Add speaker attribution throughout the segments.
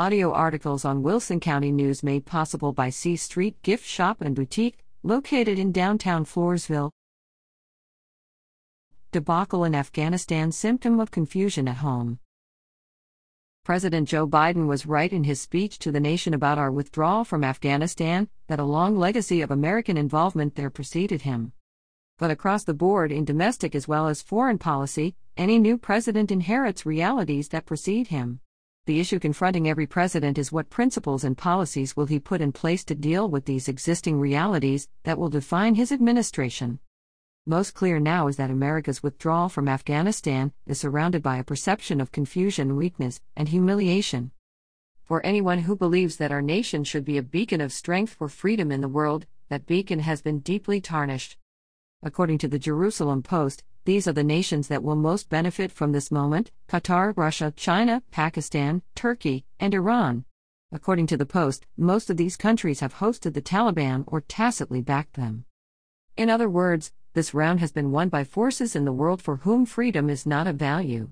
Speaker 1: Audio articles on Wilson County News made possible by C Street Gift Shop and Boutique, located in downtown Floresville. Debacle in Afghanistan Symptom of Confusion at Home. President Joe Biden was right in his speech to the nation about our withdrawal from Afghanistan, that a long legacy of American involvement there preceded him. But across the board, in domestic as well as foreign policy, any new president inherits realities that precede him. The issue confronting every president is what principles and policies will he put in place to deal with these existing realities that will define his administration. Most clear now is that America's withdrawal from Afghanistan is surrounded by a perception of confusion, weakness, and humiliation. For anyone who believes that our nation should be a beacon of strength for freedom in the world, that beacon has been deeply tarnished. According to the Jerusalem Post, these are the nations that will most benefit from this moment Qatar, Russia, China, Pakistan, Turkey, and Iran. According to the Post, most of these countries have hosted the Taliban or tacitly backed them. In other words, this round has been won by forces in the world for whom freedom is not a value.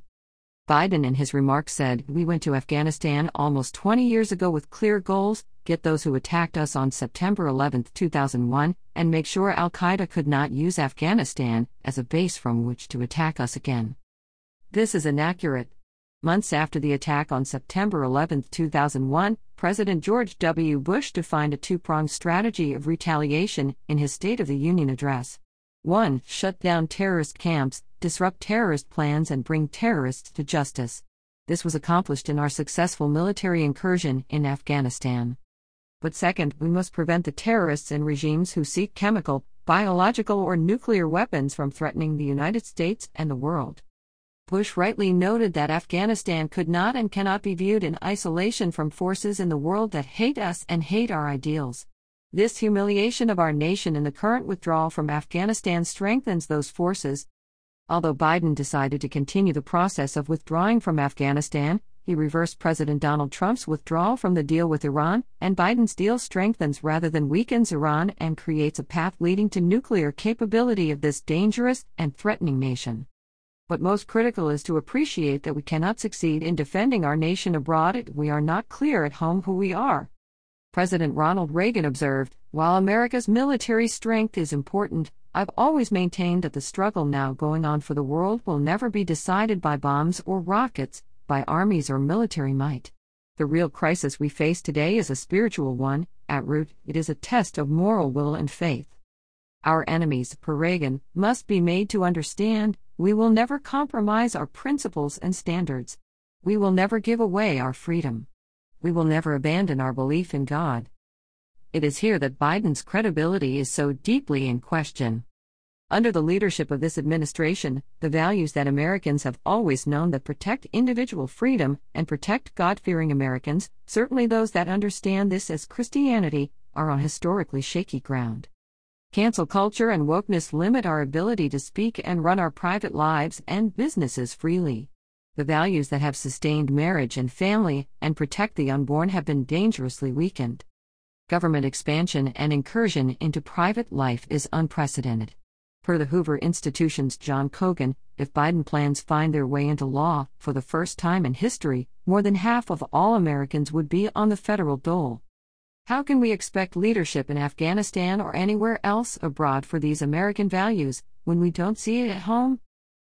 Speaker 1: Biden in his remarks said, We went to Afghanistan almost 20 years ago with clear goals get those who attacked us on September 11, 2001, and make sure Al Qaeda could not use Afghanistan as a base from which to attack us again. This is inaccurate. Months after the attack on September 11, 2001, President George W. Bush defined a two pronged strategy of retaliation in his State of the Union address. 1. Shut down terrorist camps, disrupt terrorist plans, and bring terrorists to justice. This was accomplished in our successful military incursion in Afghanistan. But second, we must prevent the terrorists and regimes who seek chemical, biological, or nuclear weapons from threatening the United States and the world. Bush rightly noted that Afghanistan could not and cannot be viewed in isolation from forces in the world that hate us and hate our ideals. This humiliation of our nation in the current withdrawal from Afghanistan strengthens those forces. Although Biden decided to continue the process of withdrawing from Afghanistan, he reversed President Donald Trump's withdrawal from the deal with Iran, and Biden's deal strengthens rather than weakens Iran and creates a path leading to nuclear capability of this dangerous and threatening nation. What most critical is to appreciate that we cannot succeed in defending our nation abroad if we are not clear at home who we are. President Ronald Reagan observed While America's military strength is important, I've always maintained that the struggle now going on for the world will never be decided by bombs or rockets, by armies or military might. The real crisis we face today is a spiritual one, at root, it is a test of moral will and faith. Our enemies, per Reagan, must be made to understand we will never compromise our principles and standards. We will never give away our freedom. We will never abandon our belief in God. It is here that Biden's credibility is so deeply in question. Under the leadership of this administration, the values that Americans have always known that protect individual freedom and protect God fearing Americans, certainly those that understand this as Christianity, are on historically shaky ground. Cancel culture and wokeness limit our ability to speak and run our private lives and businesses freely. The values that have sustained marriage and family and protect the unborn have been dangerously weakened. Government expansion and incursion into private life is unprecedented. Per the Hoover Institution's John Cogan, if Biden plans find their way into law, for the first time in history, more than half of all Americans would be on the federal dole. How can we expect leadership in Afghanistan or anywhere else abroad for these American values when we don't see it at home?